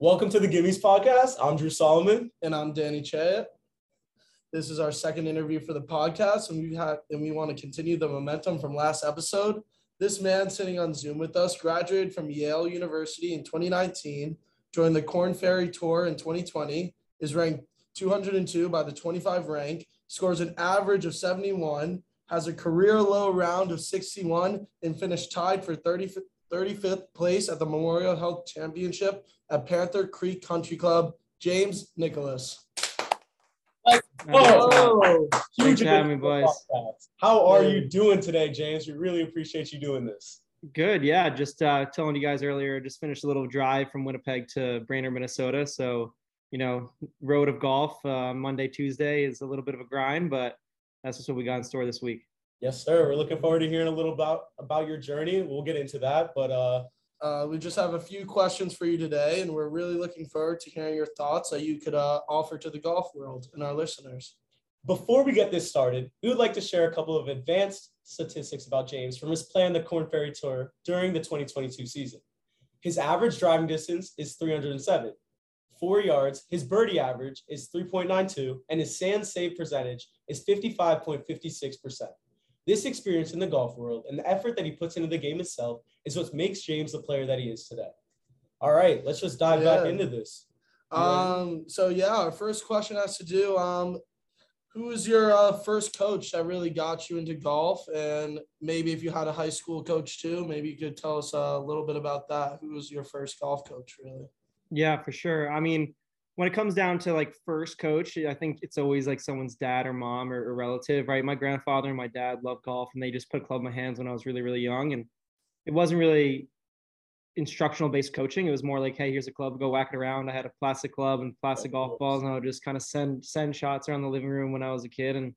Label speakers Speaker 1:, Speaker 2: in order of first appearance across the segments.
Speaker 1: Welcome to the Gimmes podcast. I'm Drew Solomon.
Speaker 2: and I'm Danny Chayet. This is our second interview for the podcast, and we had and we want to continue the momentum from last episode. This man sitting on Zoom with us graduated from Yale University in 2019, joined the Korn Ferry Tour in 2020, is ranked 202 by the 25 rank, scores an average of 71, has a career low round of 61, and finished tied for 30, 35th place at the Memorial Health Championship at Panther Creek Country Club. James Nicholas.
Speaker 1: Oh,
Speaker 3: Thanks
Speaker 1: huge
Speaker 3: for having me,
Speaker 1: addition to the
Speaker 3: boys.
Speaker 1: How are you doing today, James? We really appreciate you doing this.
Speaker 3: Good. Yeah. Just uh, telling you guys earlier, just finished a little drive from Winnipeg to Brainerd, Minnesota. So, you know, road of golf uh, Monday, Tuesday is a little bit of a grind, but that's just what we got in store this week.
Speaker 1: Yes, sir. We're looking forward to hearing a little about about your journey. We'll get into that, but uh,
Speaker 2: Uh, we just have a few questions for you today, and we're really looking forward to hearing your thoughts that you could uh, offer to the golf world and our listeners.
Speaker 1: before we get this started, we would like to share a couple of advanced statistics about James from his play on the Korn Ferry Tour during the 2022 season. His average driving distance is 307, four yards. His birdie average is 3.92, and his sand save percentage is 55.56%. This experience in the golf world and the effort that he puts into the game itself is what makes James the player that he is today. All right, let's just dive back into this.
Speaker 2: Um, so yeah, our first question has to do um, who was your uh, first coach that really got you into golf, and maybe if you had a high school coach too, maybe you could tell us a little bit about that. Who was your first golf coach, really?
Speaker 3: Yeah, for sure. I mean, when it comes down to like first coach, I think it's always like someone's dad or mom or, or relative, right? My grandfather and my dad love golf, and they just put a club in my hands when I was really, really young, and it wasn't really instructional based coaching. It was more like, hey, here's a club, go whack it around. I had a plastic club and plastic golf balls, and I would just kind of send send shots around the living room when I was a kid. And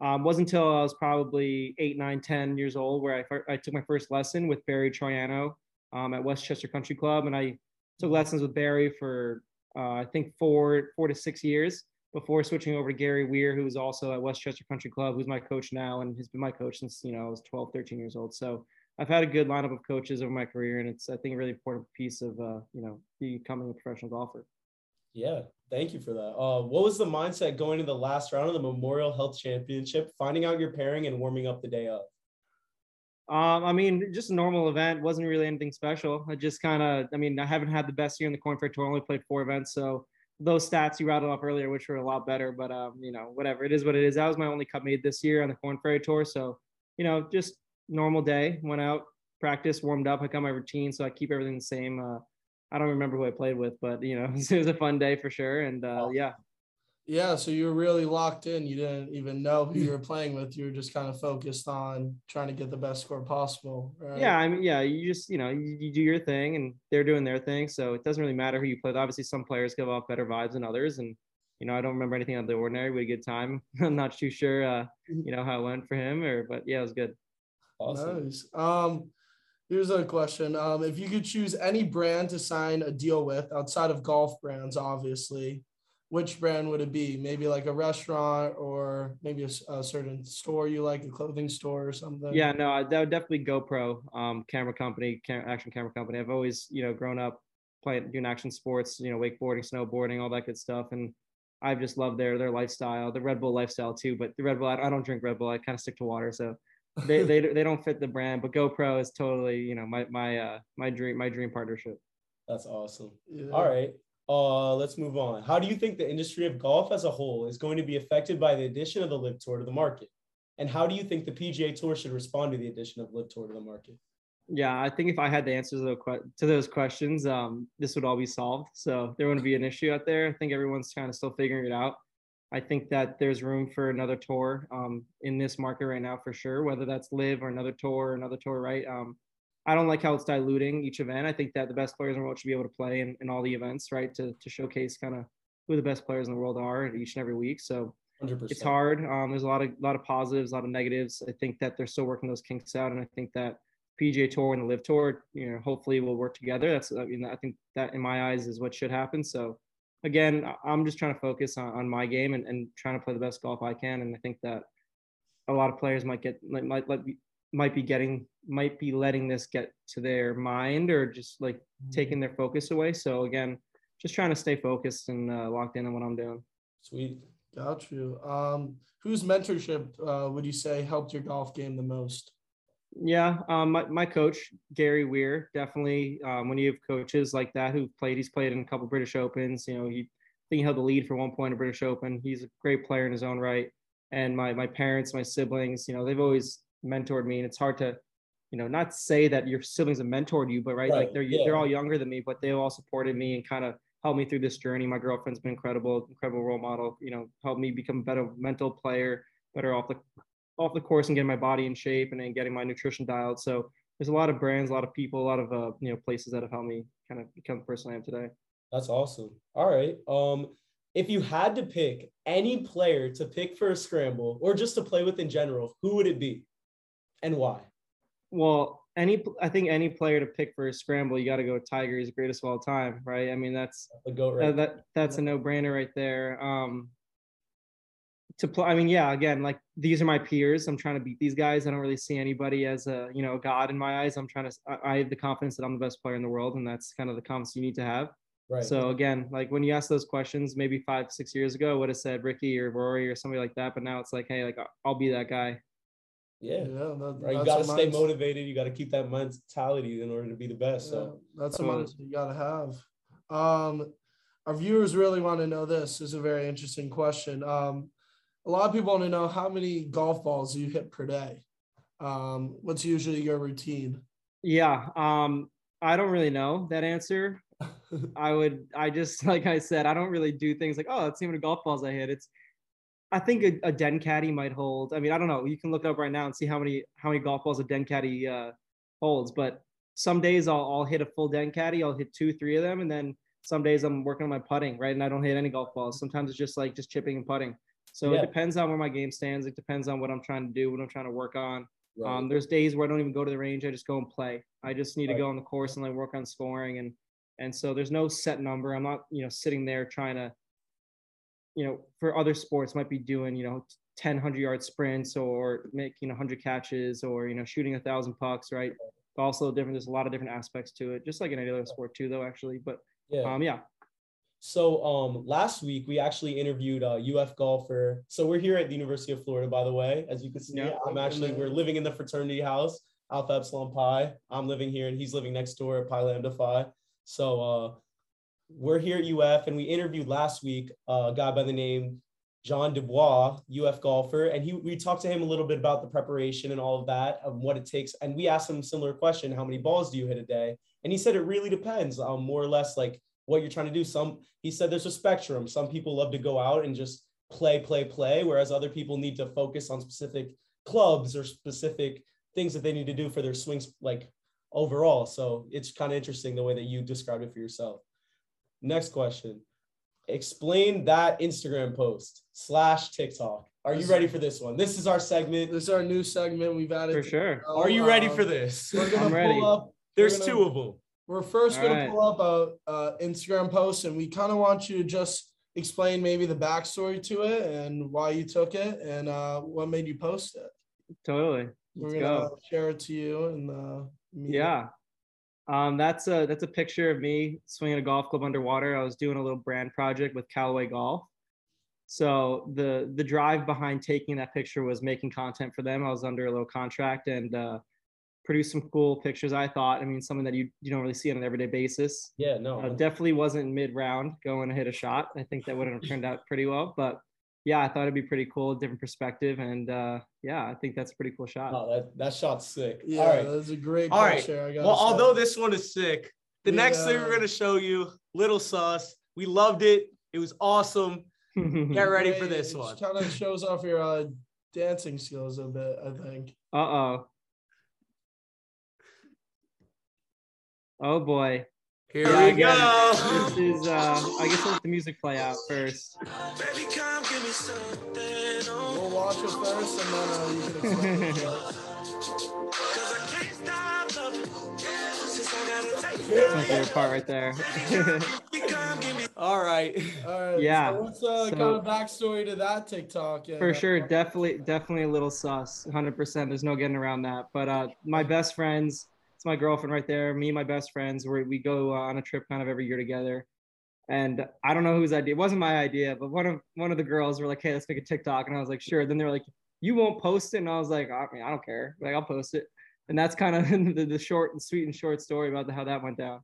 Speaker 3: um, wasn't until I was probably eight, nine, ten years old where I, I took my first lesson with Barry Troiano um, at Westchester Country Club, and I took lessons with Barry for uh, I think four four to six years before switching over to Gary Weir, who was also at Westchester Country Club, who's my coach now and has been my coach since you know I was 12, 13 years old. So I've had a good lineup of coaches over my career, and it's I think a really important piece of uh, you know becoming a professional golfer.
Speaker 1: Yeah, thank you for that. Uh, what was the mindset going to the last round of the Memorial Health Championship, finding out your pairing and warming up the day of?
Speaker 3: Um, I mean, just a normal event. wasn't really anything special. I just kind of, I mean, I haven't had the best year in the Korn Ferry Tour. Only played four events, so those stats you rattled off earlier, which were a lot better. But um, you know, whatever. It is what it is. That was my only cut made this year on the Korn Ferry Tour. So, you know, just normal day. Went out, practiced, warmed up. I got my routine, so I keep everything the same. Uh, I don't remember who I played with, but you know, it was a fun day for sure. And uh, yeah,
Speaker 2: Yeah, so you were really locked in. You didn't even know who you were playing with. You were just kind of focused on trying to get the best score possible. Right?
Speaker 3: Yeah, I mean, yeah, you just, you know, you, you do your thing and they're doing their thing. So it doesn't really matter who you play with. Obviously, some players give off better vibes than others. And, you know, I don't remember anything out of the ordinary. We had a good time. I'm not too sure, uh, you know, how it went for him or, but yeah, it was good.
Speaker 1: Awesome.
Speaker 2: Nice. Um, here's a question. Um, if you could choose any brand to sign a deal with outside of golf brands, obviously, which brand would it be? Maybe like a restaurant or maybe a certain store you like, a clothing store or something.
Speaker 3: Yeah, no, I- that would definitely GoPro, um, camera company, cam- action camera company. I've always, you know, grown up playing, doing action sports, you know, wakeboarding, snowboarding, all that good stuff. And I've just loved their, their lifestyle, the Red Bull lifestyle too. But the Red Bull, I, I don't drink Red Bull. I kind of stick to water. So they, they, they don't fit the brand, but GoPro is totally, you know, my, my, uh, my dream, my dream partnership.
Speaker 1: That's awesome.
Speaker 2: Yeah.
Speaker 1: All right. Uh, let's move on. How do you think the industry of golf as a whole is going to be affected by the addition of the LIV Tour to the market? And how do you think the PGA Tour should respond to the addition of LIV Tour to the market?
Speaker 3: Yeah, I think if I had the answers to those, questions, um, this would all be solved. So there wouldn't be an issue out there. I think everyone's kind of still figuring it out. I think that there's room for another tour um, in this market right now for sure, whether that's LIV or another tour another tour, right? Um, I don't like how it's diluting each event. I think that the best players in the world should be able to play in, in all the events, right? To, to showcase kind of who the best players in the world are each and every week. So
Speaker 1: 100%.
Speaker 3: it's hard. Um, there's a lot of lot of positives, a lot of negatives. I think that they're still working those kinks out, and I think that PGA Tour and the LIV Tour, you know, hopefully will work together. That's I mean, I think that in my eyes is what should happen. So again, I'm just trying to focus on, on my game and, and trying to play the best golf I can, and I think that a lot of players might get might might let might be getting might be letting this get to their mind or just like taking their focus away. So again, just trying to stay focused and uh, locked in on what I'm doing.
Speaker 1: Sweet.
Speaker 2: Got you. Um, whose mentorship uh, would you say helped your golf game the most?
Speaker 3: Yeah, um, my, my coach Gary Weir definitely. Um, when you have coaches like that who played, he's played in a couple British Opens. You know, he I think he held the lead for one point in British Open. He's a great player in his own right. And my my parents, my siblings, you know, they've always mentored me, and it's hard to, you know, not say that your siblings have mentored you, but right,
Speaker 1: Right,
Speaker 3: like they're
Speaker 1: yeah.
Speaker 3: they're all younger than me, but they all supported me and kind of helped me through this journey. My girlfriend's been incredible, incredible role model. You know, helped me become a better mental player, better off the off the course and getting my body in shape and then getting my nutrition dialed. So there's a lot of brands, a lot of people, a lot of uh, you know places that have helped me kind of become the person I am today.
Speaker 1: That's awesome. All right. Um, if you had to pick any player to pick for a scramble or just to play with in general, who would it be, and why?
Speaker 3: Well, any I think any player to pick for a scramble, you got to go with Tiger. He's the greatest of all time, right? I mean, that's
Speaker 1: a goat
Speaker 3: that,
Speaker 1: right.
Speaker 3: that that's a no brainer right there. Um, to play, I mean, yeah, again, like these are my peers. I'm trying to beat these guys. I don't really see anybody as a you know god in my eyes. I'm trying to. I, I have the confidence that I'm the best player in the world, and that's kind of the confidence you need to have.
Speaker 1: right.
Speaker 3: So again, like when you ask those questions, maybe five, six years ago, I would have said Rickie or Rory or somebody like that. But now it's like, hey, like I'll be that guy.
Speaker 1: Yeah.
Speaker 2: that-
Speaker 1: Right. You got to stay
Speaker 2: mindset.
Speaker 1: motivated. You got to keep that mentality in order to be the best. So
Speaker 2: that's a mindset you gotta have. Um, our viewers really want to know this. This is a very interesting question. Um, a lot of people want to know how many golf balls you hit per day. Um, what's usually your routine?
Speaker 3: Yeah. Um, I don't really know that answer. I would, I just, like I said, I don't really do things like, oh, let's see how many golf balls I hit. It's, I think a, a den caddy might hold. I mean, I don't know. You can look up right now and see how many, how many golf balls a den caddy uh, holds. But some days I'll, I'll hit a full den caddy. I'll hit two, three of them. And then some days I'm working on my putting, right? And I don't hit any golf balls. Sometimes it's just like just chipping and putting. So
Speaker 1: Yeah.
Speaker 3: it depends on where my game stands. It depends on what I'm trying to do, what I'm trying to work on.
Speaker 1: right.
Speaker 3: Um, there's days where I don't even go to the range. I just go and play. I just need to go on the course and like work on scoring and and so there's no set number. I'm not you know sitting there trying to, you know, for other sports might be doing you know 10 100 yard sprints or making 100 catches or you know shooting a thousand pucks. Right. Golf's a little different. There's a lot of different aspects to it, just like in any other sport too, though. Actually, but
Speaker 1: yeah.
Speaker 3: um, yeah,
Speaker 1: So um last week we actually interviewed a UF golfer. So we're here at the University of Florida, by the way. As you can see,
Speaker 3: Yeah.
Speaker 1: I'm actually we're living in the fraternity house, Alpha Epsilon Pi. I'm living here and he's living next door at Pi Lambda Phi. So uh we're here at UF and we interviewed last week a guy by the name John Dubois, UF golfer, and he we talked to him a little bit about the preparation and all of that, of what it takes. And we asked him a similar question: How many balls do you hit a day? And he said it really depends, um, more or less like what you're trying to do. Some he said there's a spectrum. Some people love to go out and just play, play, play, whereas other people need to focus on specific clubs or specific things that they need to do for their swings, like overall. So it's kind of interesting the way that you described it for yourself. Next question. Explain that Instagram post slash TikTok. Are you ready for this one? This is our segment.
Speaker 2: This is our new segment we've added.
Speaker 3: for sure.
Speaker 2: the show.
Speaker 1: Are you ready
Speaker 2: Um,
Speaker 1: for this?
Speaker 2: We're gonna
Speaker 3: I'm ready.
Speaker 2: pull up.
Speaker 1: There's
Speaker 2: gonna-
Speaker 1: two of them.
Speaker 2: We're first
Speaker 3: All
Speaker 2: gonna
Speaker 3: right.
Speaker 2: pull up a, a Instagram post, and we kind of want you to just explain maybe the backstory to it and why you took it and uh, what made you post it.
Speaker 3: Totally.
Speaker 2: We're
Speaker 3: Let's
Speaker 2: gonna
Speaker 3: go.
Speaker 2: share it to you and uh, me.
Speaker 3: Yeah. Um, that's a that's a picture of me swinging a golf club underwater. I was doing a little brand project with Callaway Golf. So the the drive behind taking that picture was making content for them. I was under a little contract and uh, produced some cool pictures. I thought. I mean, something that you you don't really see on an everyday basis.
Speaker 1: Yeah, no.
Speaker 3: Uh, definitely wasn't mid round going to hit a shot. I think that would have turned out pretty well. But yeah, I thought it'd be pretty cool, different perspective, and uh, yeah, I think that's a pretty cool shot.
Speaker 1: Oh, that, that shot's sick.
Speaker 2: Yeah,
Speaker 1: All right.
Speaker 2: that's a great
Speaker 1: All right.
Speaker 2: picture. I
Speaker 1: Well,
Speaker 2: say.
Speaker 1: although this one is sick, the
Speaker 2: We,
Speaker 1: next thing we're going to show you, Little Sauce. We loved it. It was awesome. Get ready for this one.
Speaker 2: It kind of shows off your uh, dancing skills a bit, I think.
Speaker 3: Uh oh. Oh boy.
Speaker 1: Here
Speaker 3: Yeah,
Speaker 1: we
Speaker 3: again,
Speaker 1: go.
Speaker 3: This is uh I guess I'll let the music play out first.
Speaker 4: Baby, come give me something.
Speaker 2: We'll watch it first, and then uh, you can explain it. to us.
Speaker 4: cause I can't stop loving. Since I gotta take
Speaker 3: That's my favorite part right there.
Speaker 4: you, come give me
Speaker 1: All right.
Speaker 2: All right.
Speaker 3: Yeah,
Speaker 2: So what's the
Speaker 3: so-
Speaker 2: kind of backstory to that TikTok? and,
Speaker 3: For
Speaker 2: uh,
Speaker 3: sure, definitely definitely a little sus. 100%. There's no getting around that. But uh my best friends, it's my girlfriend right there, me and my best friends, where we go uh, on a trip kind of every year together. And I don't know whose idea. It wasn't my idea, but one of one of the girls were like, "Hey, let's make a TikTok," and I was like, "Sure." Then they were like, "You won't post it," and I was like, "I mean, I don't care. Like, I'll post it." And that's kind of the, the short and sweet and short story about how that went down.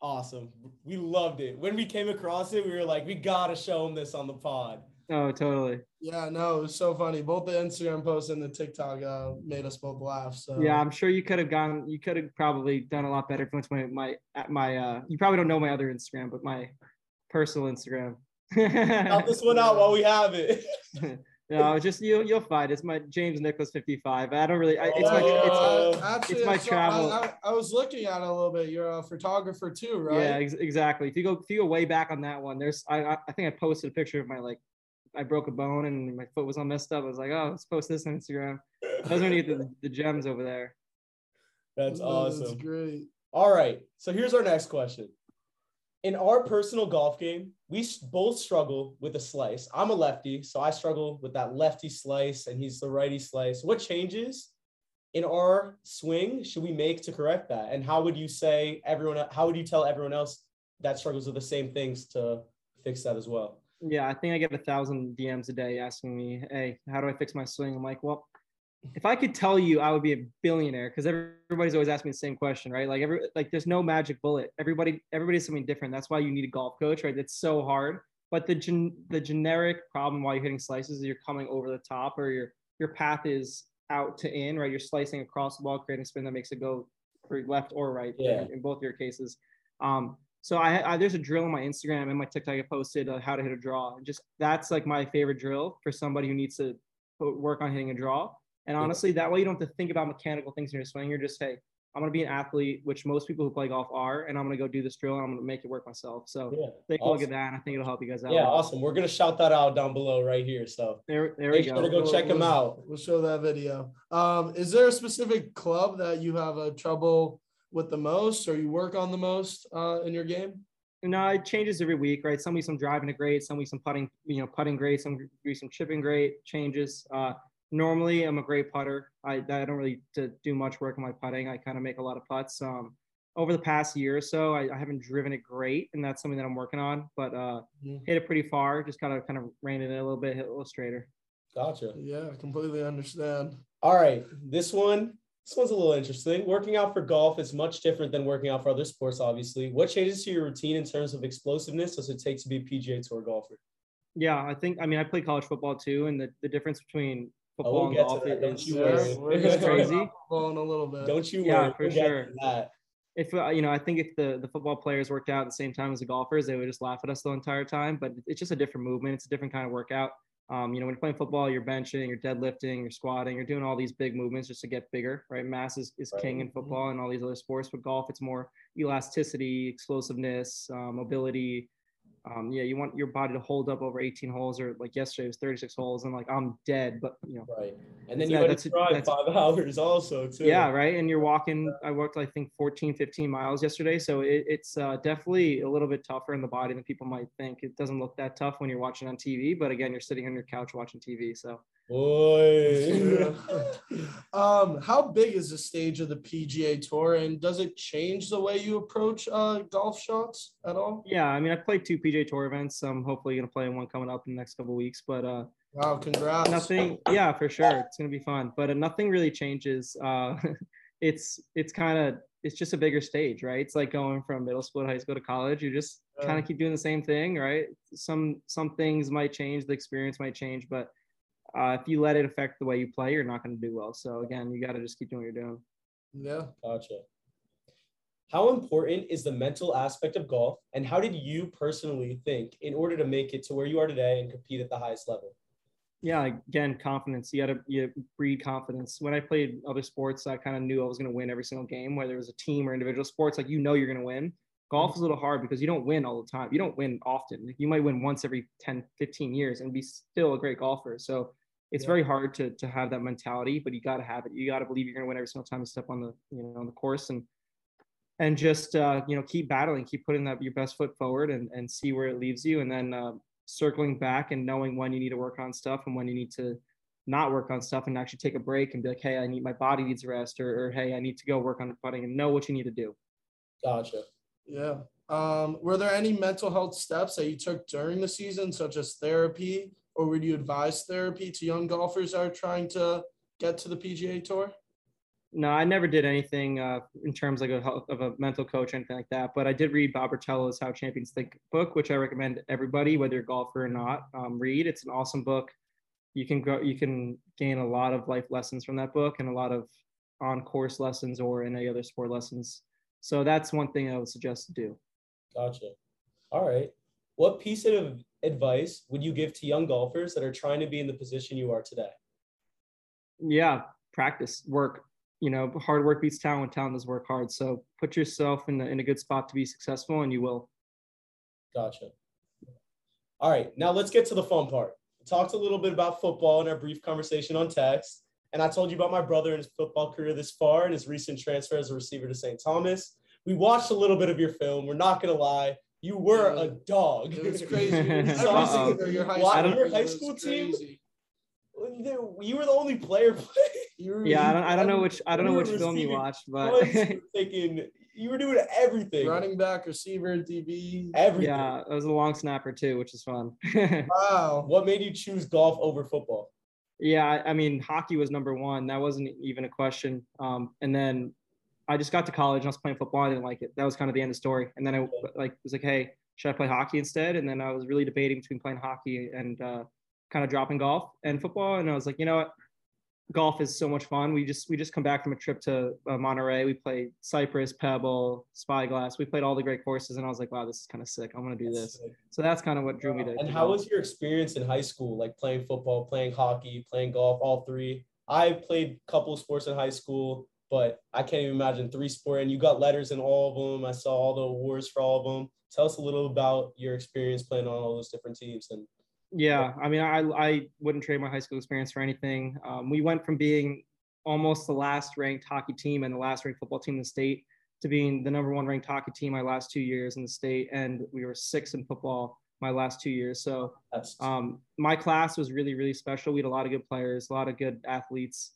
Speaker 1: Awesome. We loved it. When we came across it, we were like, we gotta show them this on the pod.
Speaker 3: Oh, totally.
Speaker 2: Yeah, no, it was so funny. Both the Instagram post and the TikTok uh, made us both laugh. So
Speaker 3: Yeah, I'm sure you could have gone. You could have probably done a lot better if you went to my my at my. uh You probably don't know my other Instagram, but my personal Instagram.
Speaker 1: Help this one out while we have it.
Speaker 3: no, just you. You'll find it's my James Nicholas 55. I don't really. I, it's my.
Speaker 1: Oh.
Speaker 3: It's,
Speaker 2: Uh, actually,
Speaker 3: it's my travel.
Speaker 2: I, I, was looking at it a little bit. You're a photographer too, right?
Speaker 3: Yeah, ex- exactly. If you go if you go way back on that one, there's I I think I posted a picture of my like I broke a bone and my foot was all messed up. I was like, oh, let's post this on Instagram. Those are any the, the gems over there.
Speaker 1: That's
Speaker 2: awesome. That's great.
Speaker 1: All right. So here's our next question. In our personal golf game, we both struggle with a slice. I'm a lefty, so I struggle with that lefty slice, and he's the righty slice. What changes in our swing should we make to correct that? And how would you say everyone? How would you tell everyone else that struggles with the same things to fix that as well?
Speaker 3: Yeah, I think I get a thousand DMs a day asking me, "Hey, how do I fix my swing?" I'm like, "Well, if I could tell you, I would be a billionaire." Because everybody's always asking me the same question, right? Like every like, there's no magic bullet. Everybody everybody's something different. That's why you need a golf coach, right? It's so hard. But the gen, the generic problem while you're hitting slices is you're coming over the top, or your your path is out to in, right? You're slicing across the ball, creating spin that makes it go left or right.
Speaker 1: Yeah.
Speaker 3: In both your cases. Um, so I, I there's a drill on my Instagram and my TikTok I posted uh, how to hit a draw. And just that's like my favorite drill for somebody who needs to put- work on hitting a draw. And
Speaker 1: Yeah.
Speaker 3: honestly, that way you don't have to think about mechanical things in your swing. You're just hey, I'm gonna be an athlete, which most people who play golf are, and I'm gonna go do this drill and I'm gonna make it work myself. So
Speaker 1: Yeah.
Speaker 3: take a look at that. And I think it'll help you guys out.
Speaker 1: Yeah, awesome. We're gonna shout that out down below right here. So
Speaker 3: There, there we
Speaker 1: Make sure
Speaker 3: go.
Speaker 1: to go check
Speaker 2: We'll-
Speaker 1: out.
Speaker 2: We'll show that video. Um, is there a specific club that you have a trouble with the most, or you work on the most uh, in your game?
Speaker 3: No, it changes every week, right? Some weeks I'm driving a great, some weeks I'm putting, you know, putting great, some weeks I'm chipping great, changes. Uh, normally I'm a great putter. I, I don't really do much work on my putting. I kind of make a lot of putts. Um, over the past year or so, I, I haven't driven it great, and that's something that I'm working on. But uh,
Speaker 2: Mhm.
Speaker 3: hit it pretty far. Just kind of kind of ran it in a little bit, hit a little straighter.
Speaker 1: gotcha.
Speaker 2: Yeah, I completely understand.
Speaker 1: All right, this one, this one's a little interesting. Working out for golf is much different than working out for other sports, obviously. What changes to your routine in terms of explosiveness does it take to be a PGA Tour golfer?
Speaker 3: Yeah, I think. I mean, I play college football too, and the, the difference between
Speaker 1: Oh,
Speaker 3: football
Speaker 1: we'll
Speaker 3: and
Speaker 1: get
Speaker 3: golf
Speaker 1: that, don't
Speaker 3: is,
Speaker 1: you
Speaker 2: Yeah,
Speaker 1: worry.
Speaker 3: It's crazy.
Speaker 2: about football in a little bit.
Speaker 1: Don't you
Speaker 3: Yeah,
Speaker 1: worry.
Speaker 3: for
Speaker 1: we'll
Speaker 3: sure.
Speaker 1: That.
Speaker 3: if uh, you know, I think if the the football players worked out at the same time as the golfers, they would just laugh at us the entire time. But it's just a different movement. It's a different kind of workout. Um, you know, when you're playing football, you're benching, you're deadlifting, you're squatting, you're doing all these big movements just to get bigger, right? Mass is, is king in football and all these other sports. But golf, it's more elasticity, explosiveness, uh, mobility. Um, yeah, you want your body to hold up over 18 holes, or like yesterday it was 36 holes, and like I'm dead, but you know,
Speaker 1: Right. And then
Speaker 3: Yeah,
Speaker 1: you had
Speaker 3: that's-
Speaker 1: to drive
Speaker 3: that's-
Speaker 1: five hours also, too.
Speaker 3: yeah right and you're walking i worked i think 14 15 miles yesterday so it, it's uh, definitely a little bit tougher in the body than people might think it doesn't look that tough when you're watching on tv but again you're sitting on your couch watching tv so
Speaker 1: Boy.
Speaker 2: um, how big is the stage of the PGA Tour, and does it change the way you approach uh, golf shots at all?
Speaker 3: yeah i mean i played two PGA tour events i'm hopefully going to play in one coming up in the next couple weeks but uh
Speaker 2: Wow, congrats!
Speaker 3: nothing yeah for sure it's going to be fun but uh, nothing really changes uh it's it's kind of it's just a bigger stage right it's like going from middle school to high school to college you just
Speaker 2: Yeah.
Speaker 3: kind of keep doing the same thing right some some things might change the experience might change but uh, if you let it affect the way you play you're not going to do well so again you got to just keep doing what you're doing
Speaker 2: Yeah.
Speaker 1: Gotcha. How important is the mental aspect of golf, and how did you personally think in order to make it to where you are today and compete at the highest level?
Speaker 3: yeah again confidence. You got to you breed confidence. When i played other sports i kind of knew i was going to win every single game whether it was a team or individual sports like you know you're going to win. Golf is a little hard because you don't win all the time. You don't win often. Like you might win once every 10 15 years and be still a great golfer. So it's
Speaker 2: Yeah.
Speaker 3: very hard to to have that mentality but you got to have it. You got to believe you're going to win every single time you step on the you know on the course. And and just uh, you know keep battling keep putting that your best foot forward and and see where it leaves you and then uh, circling back and knowing when you need to work on stuff and when you need to not work on stuff and actually take a break and be like, hey, I need my body needs rest or, or hey, I need to go work on the putting and know what you need to do.
Speaker 1: Gotcha.
Speaker 2: Yeah. Um, were there any mental health steps that you took during the season, such as therapy, or would you advise therapy to young golfers that are trying to get to the PGA Tour?
Speaker 3: No, I never did anything uh, in terms like a, health- of a mental coach or anything like that. But I did read Bob Rotella's How Champions Think book, which I recommend everybody, whether you're a golfer or not, um, read. It's an awesome book. You can go, you can gain a lot of life lessons from that book and a lot of on course lessons or in any other sport lessons. So that's one thing I would suggest to do.
Speaker 1: Gotcha. All right. What piece of advice would you give to young golfers that are trying to be in the position you are today?
Speaker 3: Yeah, practice, work. You know, hard work beats talent when talent does work hard. So put yourself in a, in a good spot to be successful, and you will.
Speaker 1: Gotcha. All right, now let's get to the fun part. We talked a little bit about football in our brief conversation on text, and I told you about my brother and his football career this far and his recent transfer as a receiver to St. Thomas. We watched a little bit of your film. We're not gonna lie, you were a dog.
Speaker 2: It was crazy. Every
Speaker 3: Uh-oh.
Speaker 2: single- your high
Speaker 1: Why-
Speaker 2: school,
Speaker 1: your
Speaker 2: it
Speaker 1: high school team?
Speaker 2: crazy.
Speaker 1: You were the only player playing.
Speaker 2: Were-
Speaker 3: Yeah, I don't, I don't know which I don't know which film you watched, but
Speaker 1: Punts, you were taking, you were doing everything.
Speaker 2: running back, receiver, DB.
Speaker 1: Everything.
Speaker 3: yeah, it was a long snapper too, which is fun.
Speaker 2: Wow.
Speaker 1: What made you choose golf over football?
Speaker 3: Yeah, I- I mean, hockey was number one. That wasn't even a question. Um, and then I just got to college and I was playing football. I didn't like it. That was kind of the end of the story. And then I like was like, hey, should I play hockey instead? And then I was really debating between playing hockey and uh, kind of dropping golf and football. And I was like, you know what? Golf is so much fun. We just we just come back from a trip to uh, Monterey. We played Cypress, Pebble, Spyglass. We played all the great courses, and I was like, wow, this is kind of sick. I'm gonna do this. So that's kind of what drew me to.
Speaker 1: And how
Speaker 3: golf.
Speaker 1: was your experience in high school, like playing football, playing hockey, playing golf, all three? I played a couple of sports in high school, but I can't even imagine three sport. And you got letters in all of them. I saw all the awards for all of them. Tell us a little about your experience playing on all those different teams. And
Speaker 3: Yeah, I mean, I I wouldn't trade my high school experience for anything. Um, we went from being almost the last ranked hockey team and the last ranked football team in the state to being the number one ranked hockey team my last two years in the state, and we were six in football my last two years. So um, my class was really really special. We had a lot of good players, a lot of good athletes,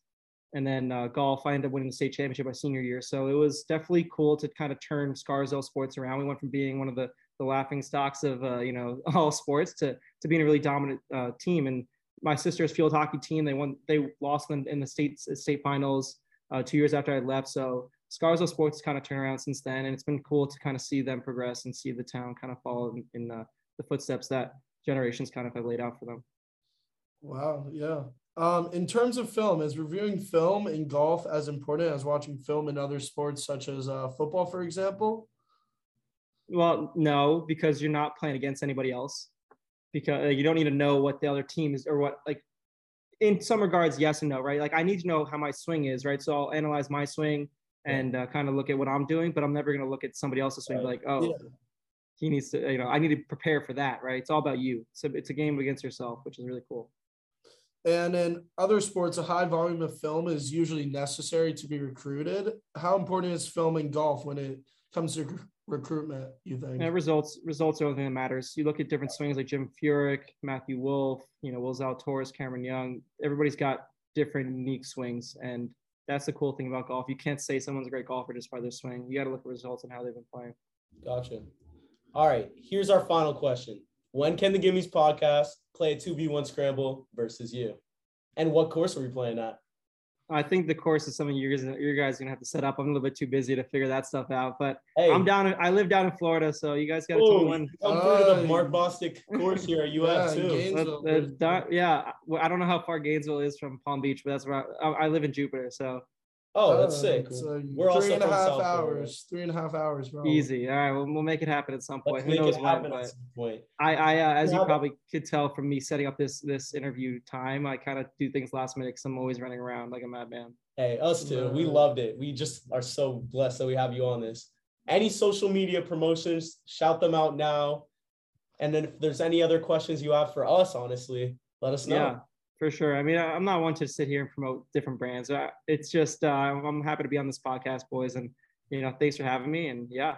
Speaker 3: and then uh, golf. I ended up winning the state championship my senior year, so it was definitely cool to kind of turn Scarsdale sports around. We went from being one of the the laughing stocks of uh, you know all sports to to being a really dominant uh, team. And my sister's field hockey team, they won, they lost in, in the state state finals uh, two years after I left. So Scarsdale sports kind of turned around since then, and it's been cool to kind of see them progress and see the town kind of follow in, in uh, the footsteps that generations kind of have laid out for them.
Speaker 2: Wow. Yeah. Um, in terms of film, is reviewing film in golf as important as watching film in other sports such as uh, football, for example?
Speaker 3: Well, no, because you're not playing against anybody else. Because you don't need to know what the other team is or what like. In some regards, yes and no, right? Like I need to know how my swing is, right? So I'll analyze my swing and uh, kind of look at what I'm doing, but I'm never gonna look at somebody else's swing like, oh,
Speaker 2: Yeah.
Speaker 3: he needs to, you know, I need to prepare for that, right? It's all about you. So it's a game against yourself, which is really cool.
Speaker 2: And in other sports, a high volume of film is usually necessary to be recruited. How important is film in golf when it comes to recruitment, you think?
Speaker 3: And results results are the only thing that matters. You look at different swings like Jim Furyk, Matthew Wolff, you know, Will Zalatoris, Cameron Young. Everybody's got different unique swings, and that's the cool thing about golf. You can't say someone's a great golfer just by their swing. You got to look at results and how they've been playing.
Speaker 1: Gotcha. All right. Here's our final question. When can the Gimmes podcast play a 2v1 scramble versus you? And what course are we playing at?
Speaker 3: I think the course is something you guys you guys are gonna have to set up. I'm a little bit too busy to figure that stuff out, but
Speaker 1: Hey,
Speaker 3: I'm down. I live down in Florida, so you guys got to tell me
Speaker 1: oh,
Speaker 3: when.
Speaker 1: come through to the
Speaker 2: Uh,
Speaker 1: Mark Bostick course here at UF
Speaker 2: Yeah,
Speaker 1: too.
Speaker 3: But
Speaker 2: Gainesville,
Speaker 3: the
Speaker 2: there's-
Speaker 3: dot- yeah, I don't know how far Gainesville is from Palm Beach, but that's where I, I live in Jupiter, so
Speaker 1: Oh, that's
Speaker 2: Uh,
Speaker 1: sick.
Speaker 2: it's, uh,
Speaker 1: We're also
Speaker 2: three and a
Speaker 1: from
Speaker 2: half
Speaker 1: South Florida.
Speaker 2: hours. Three and a half hours, bro.
Speaker 3: easy. All right, well, we'll make it happen at some point.
Speaker 1: Let's
Speaker 3: Who
Speaker 1: make
Speaker 3: knows
Speaker 1: it
Speaker 3: when?
Speaker 1: happen at
Speaker 3: But
Speaker 1: some point.
Speaker 3: I, I uh, as you probably could tell from me setting up this this interview time, I kind of do things last minute because I'm always running around like a madman.
Speaker 1: Hey, us too. We loved it. We just are so blessed that we have you on this. Any social media promotions, shout them out now. And then if there's any other questions you have for us, honestly, let us know.
Speaker 3: Yeah, for sure. I mean, I, I'm not one to sit here and promote different brands. Uh, It's just uh, I'm happy to be on this podcast, boys, and you know, thanks for having me. And yeah,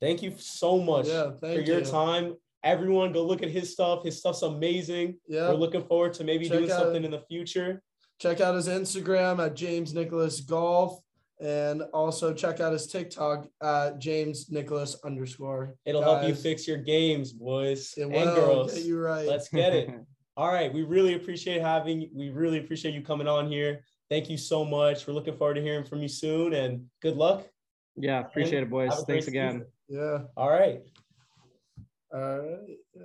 Speaker 1: Thank you so much
Speaker 2: Yeah,
Speaker 1: for
Speaker 2: thank
Speaker 1: your
Speaker 2: you.
Speaker 1: time. Everyone, go look at his stuff. His stuff's amazing.
Speaker 2: Yeah.
Speaker 1: We're looking forward to maybe
Speaker 2: Check
Speaker 1: doing
Speaker 2: out-
Speaker 1: something in the future.
Speaker 2: Check out his Instagram at James Nicholas Golf And also check out his TikTok at James Nicholas underscore.
Speaker 1: It'll help you fix your games, boys
Speaker 2: It
Speaker 1: and
Speaker 2: will
Speaker 1: girls.
Speaker 2: get you right.
Speaker 1: Let's get it. All right. We really appreciate having we really appreciate you coming on here. Thank you so much. We're looking forward to hearing from you soon and good luck.
Speaker 3: yeah, appreciate it, boys. Thanks again.
Speaker 1: season.
Speaker 2: yeah.
Speaker 1: All right.
Speaker 2: All right. Yeah.